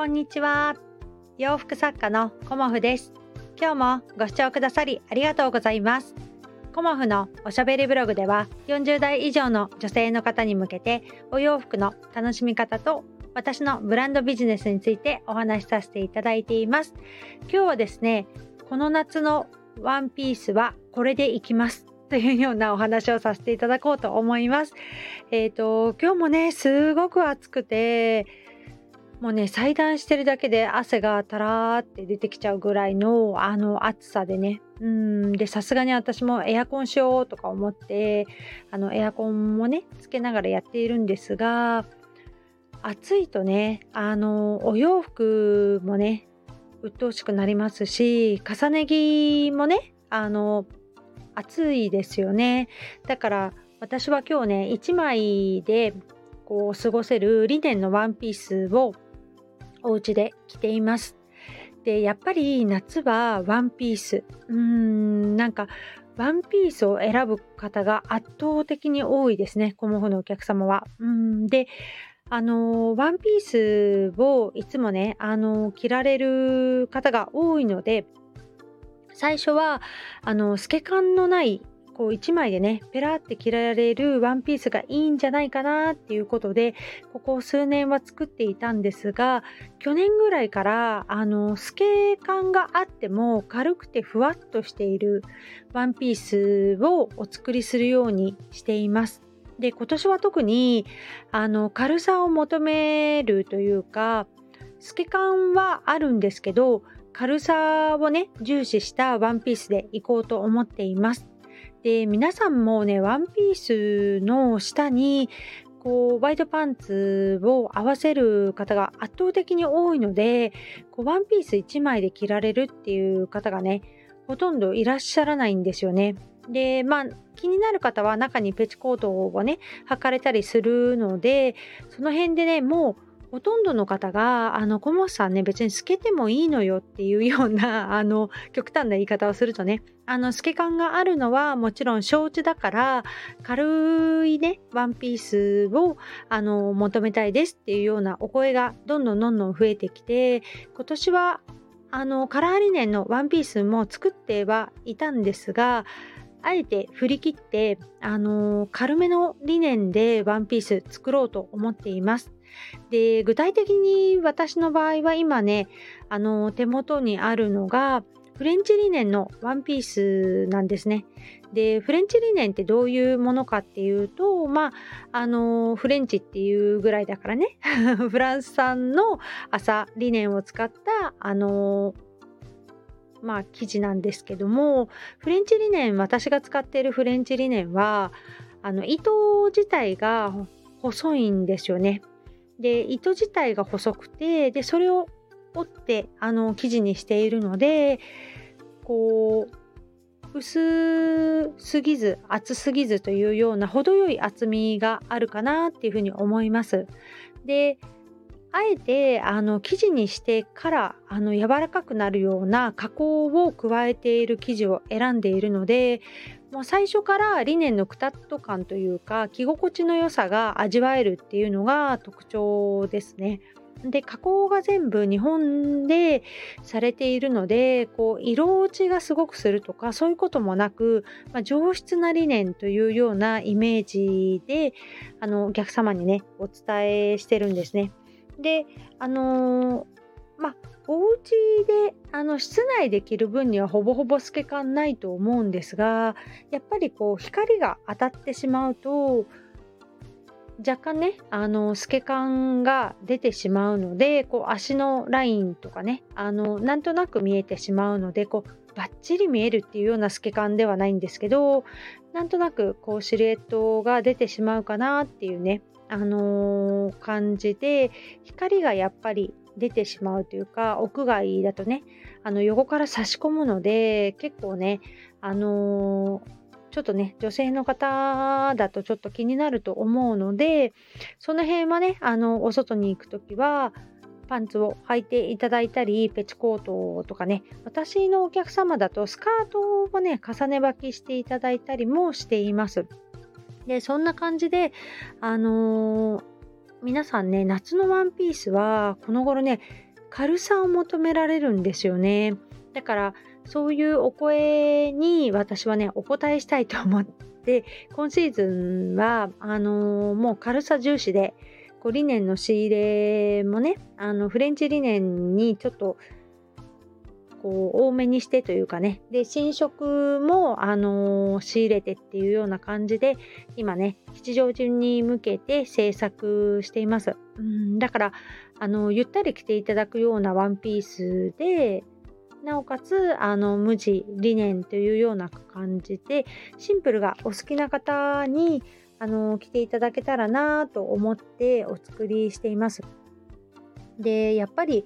こんにちは。洋服作家のコモフです。今日もご視聴くださりありがとうございます。コモフのおしゃべりブログでは40代以上の女性の方に向けてお洋服の楽しみ方と私のブランドビジネスについてお話しさせていただいています。今日はですねこの夏のワンピースはこれでいきます。というようなお話をさせていただこうと思います。えっ、ー、と今日もねすごく暑くてもうね裁断してるだけで汗がたらーって出てきちゃうぐらいのあの暑さでね。うん。でさすがに私もエアコンしようとか思ってあのエアコンもねつけながらやっているんですが暑いとねあのお洋服もね鬱陶しくなりますし重ね着もねあの暑いですよね。だから私は今日ね1枚でこう過ごせるリネンのワンピースをお家で着ています。でやっぱり夏はワンピースうーんなんかワンピースを選ぶ方が圧倒的に多いですねコモフのお客様は。うんであのワンピースをいつもねあの着られる方が多いので最初はあの透け感のないこう1枚でねペラって着られるワンピースがいいんじゃないかなっていうことでここ数年は作っていたんですが去年ぐらいからあの透け感があっても軽くてふわっとしているワンピースをお作りするようにしています。で今年は特にあの軽さを求めるというか透け感はあるんですけど軽さをね重視したワンピースでいこうと思っています。で皆さんもねワンピースの下にこうワイドパンツを合わせる方が圧倒的に多いのでこうワンピース1枚で着られるっていう方がねほとんどいらっしゃらないんですよね。でまあ気になる方は中にペチコートをね履かれたりするのでその辺でねもうほとんどの方が、あの、コモさんね、別に透けてもいいのよっていうような、あの、極端な言い方をするとね、あの、透け感があるのはもちろん承知だから、軽いね、ワンピースを、あの、求めたいですっていうようなお声がどんどんどんどん増えてきて、今年は、あの、カラーリネンのワンピースも作ってはいたんですが、あえて振り切って、あの軽めのリネンでワンピース作ろうと思っています。で具体的に私の場合は今ねあの手元にあるのがフレンチリネンのワンピースなんですね。でフレンチリネンってどういうものかっていうとまああのフレンチっていうぐらいだからね フランス産の麻リネンを使ったあのまあ生地なんですけどもフレンチリネン私が使っているフレンチリネンはあの糸自体が細いんですよね。で糸自体が細くてでそれを折ってあの生地にしているのでこう薄すぎず厚すぎずというような程よい厚みがあるかなっていうふうに思います。であえてあの生地にしてからあの柔らかくなるような加工を加えている生地を選んでいるのでもう最初からリネンのくたっと感というか着心地の良さが味わえるっていうのが特徴ですね。で加工が全部日本でされているのでこう色落ちがすごくするとかそういうこともなく、まあ、上質な理念というようなイメージであのお客様にねお伝えしてるんですね。であのー、まあお家であの室内で着る分にはほぼほぼ透け感ないと思うんですがやっぱりこう光が当たってしまうと若干ねあの透け感が出てしまうのでこう足のラインとかねあのなんとなく見えてしまうのでこうバッチリ見えるっていうような透け感ではないんですけどなんとなくこうシルエットが出てしまうかなっていうねあのー、感じで光がやっぱり出てしまうというか屋外だとねあの横から差し込むので結構ねあのーちょっとね、女性の方だとちょっと気になると思うので、その辺はね、あの、お外に行くときは、パンツを履いていただいたり、ペチコートとかね、私のお客様だとスカートをね、重ね履きしていただいたりもしています。で、そんな感じで、あのー、皆さんね、夏のワンピースは、この頃ね、軽さを求められるんですよね。だからそういうお声に私はねお答えしたいと思って今シーズンはあのー、もう軽さ重視でこうリネンの仕入れもねあのフレンチリネンにちょっとこう多めにしてというかねで新色も、あのー、仕入れてっていうような感じで今ね吉祥寺に向けて制作していますうんだからあのゆったり着ていただくようなワンピースでなおかつあの無地リネンというような感じでシンプルがお好きな方にあの着ていただけたらなと思ってお作りしています。でやっぱり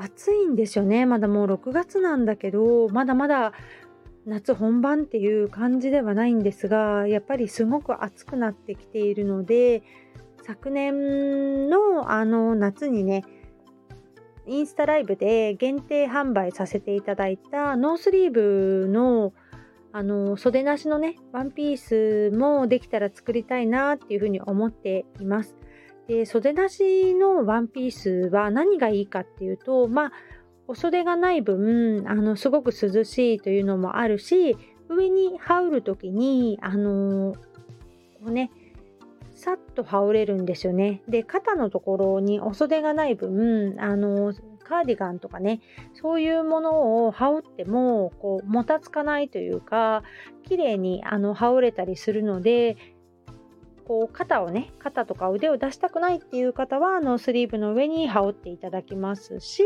暑いんですよねまだもう6月なんだけどまだまだ夏本番っていう感じではないんですがやっぱりすごく暑くなってきているので昨年のあの夏にねインスタライブで限定販売させていただいたノースリーブのあの袖なしのねワンピースもできたら作りたいなっていうふうに思っています。で袖なしのワンピースは何がいいかっていうとまあお袖がない分あのすごく涼しいというのもあるし上に羽織る時にあのこうねさっと羽織れるんですよね。で肩のところにお袖がない分あのカーディガンとかねそういうものを羽織ってもこうもたつかないというか綺麗にあの羽織れたりするのでこう肩をね肩とか腕を出したくないっていう方はノースリーブの上に羽織っていただきますし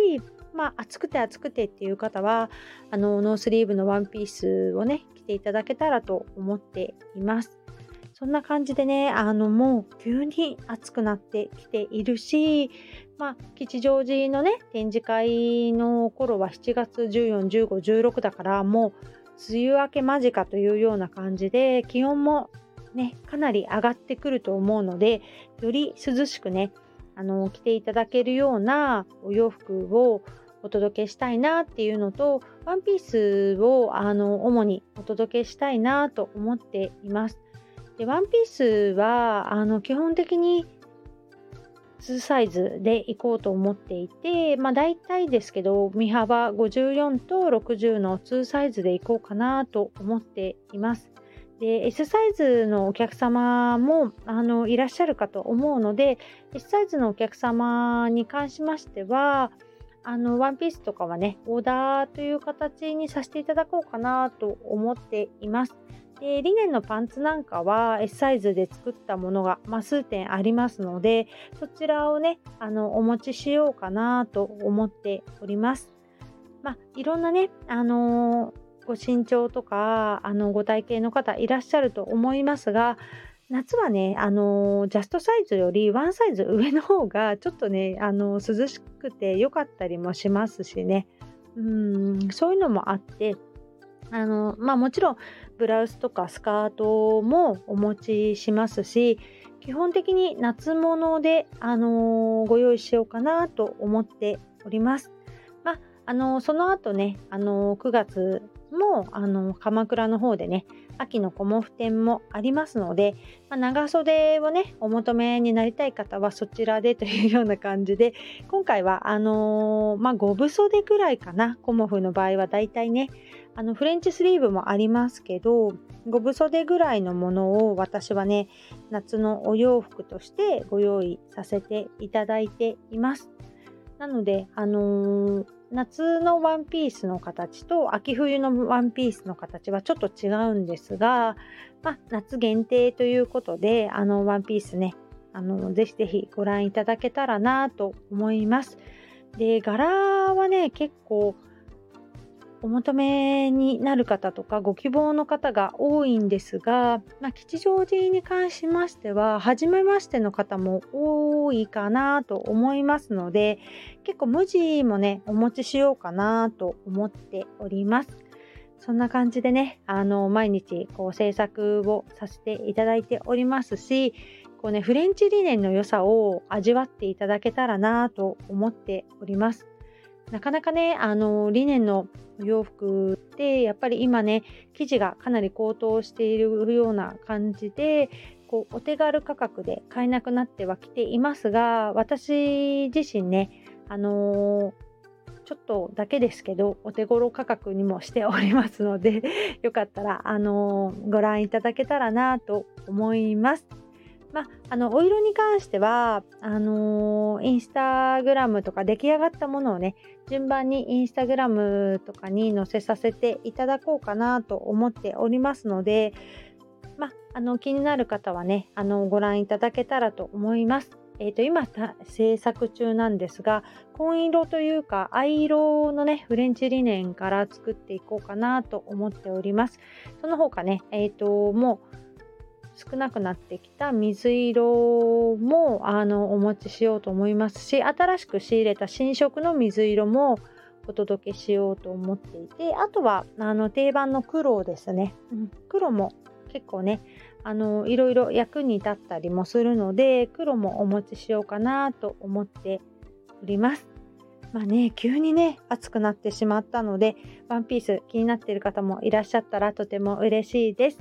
まあ暑くて暑くてっていう方はあのノースリーブのワンピースをね着ていただけたらと思っています。そんな感じでね、あのもう急に暑くなってきているし、まあ、吉祥寺のね、展示会の頃は7月14、15、16だから、もう梅雨明け間近というような感じで、気温もね、かなり上がってくると思うので、より涼しくね、あの着ていただけるようなお洋服をお届けしたいなっていうのと、ワンピースをあの主にお届けしたいなと思っています。でワンピースはあの基本的に2サイズでいこうと思っていて、まあ大体ですけど、身幅54と60の2サイズでいこうかなと思っています。で S サイズのお客様もあのいらっしゃるかと思うので S サイズのお客様に関しましてはあのワンピースとかはねオーダーという形にさせていただこうかなと思っています。でリネンのパンツなんかは S サイズで作ったものが、まあ、数点ありますのでそちらをねあのお持ちしようかなと思っております。まあ、いろんなね、あのーご身長とかあのご体型の方いらっしゃると思いますが夏はね、あのジャストサイズよりワンサイズ上の方がちょっとね、あの涼しくて良かったりもしますしね、うんそういうのもあってあの、まあ、もちろんブラウスとかスカートもお持ちしますし基本的に夏物で、あのご用意しようかなと思っております。まあ、あのその後ね、あの9月もあの鎌倉の方でね秋のコモフ展もありますので、まあ、長袖をねお求めになりたい方はそちらでというような感じで今回はあのー、まあ5分袖ぐらいかなコモフの場合はだいたいねあのフレンチスリーブもありますけど5分袖ぐらいのものを私はね夏のお洋服としてご用意させていただいています。なので、あのー、夏のワンピースの形と秋冬のワンピースの形はちょっと違うんですが、まあ、夏限定ということで、あのワンピースね、あのぜひぜひご覧いただけたらなと思います。で、柄はね、結構お求めになる方とかご希望の方が多いんですが、まあ、吉祥寺に関しましては初めましての方も多いかなと思いますので結構無地もねお持ちしようかなと思っております。そんな感じでね、あの毎日こう制作をさせていただいておりますし、こうね、フレンチリネンの良さを味わっていただけたらなと思っております。なかなかね、あのリネンの洋服ってやっぱり今ね生地がかなり高騰しているような感じでこうお手軽価格で買えなくなってはきていますが私自身ねあのーちょっとだけですけどお手頃価格にもしておりますのでよかったらあのご覧いただけたらなと思います。まあ、あのお色に関してはあのインスタグラムとか出来上がったものをね順番にインスタグラムとかに載せさせていただこうかなと思っておりますので、まあ、あの気になる方はねあのご覧いただけたらと思います。えー、と今制作中なんですが紺色というか藍色のねフレンチリネンから作っていこうかなと思っておりますその他ねえっ、ー、ともう少なくなってきた水色もあのお持ちしようと思いますし新しく仕入れた新色の水色もお届けしようと思っていてあとはあの定番の黒ですね、うん、黒も結構ねあのいろいろ役に立ったりもするので黒もお持ちしようかなと思っております。まあね、急にね、暑くなってしまったので、ワンピース気になっている方もいらっしゃったらとても嬉しいです。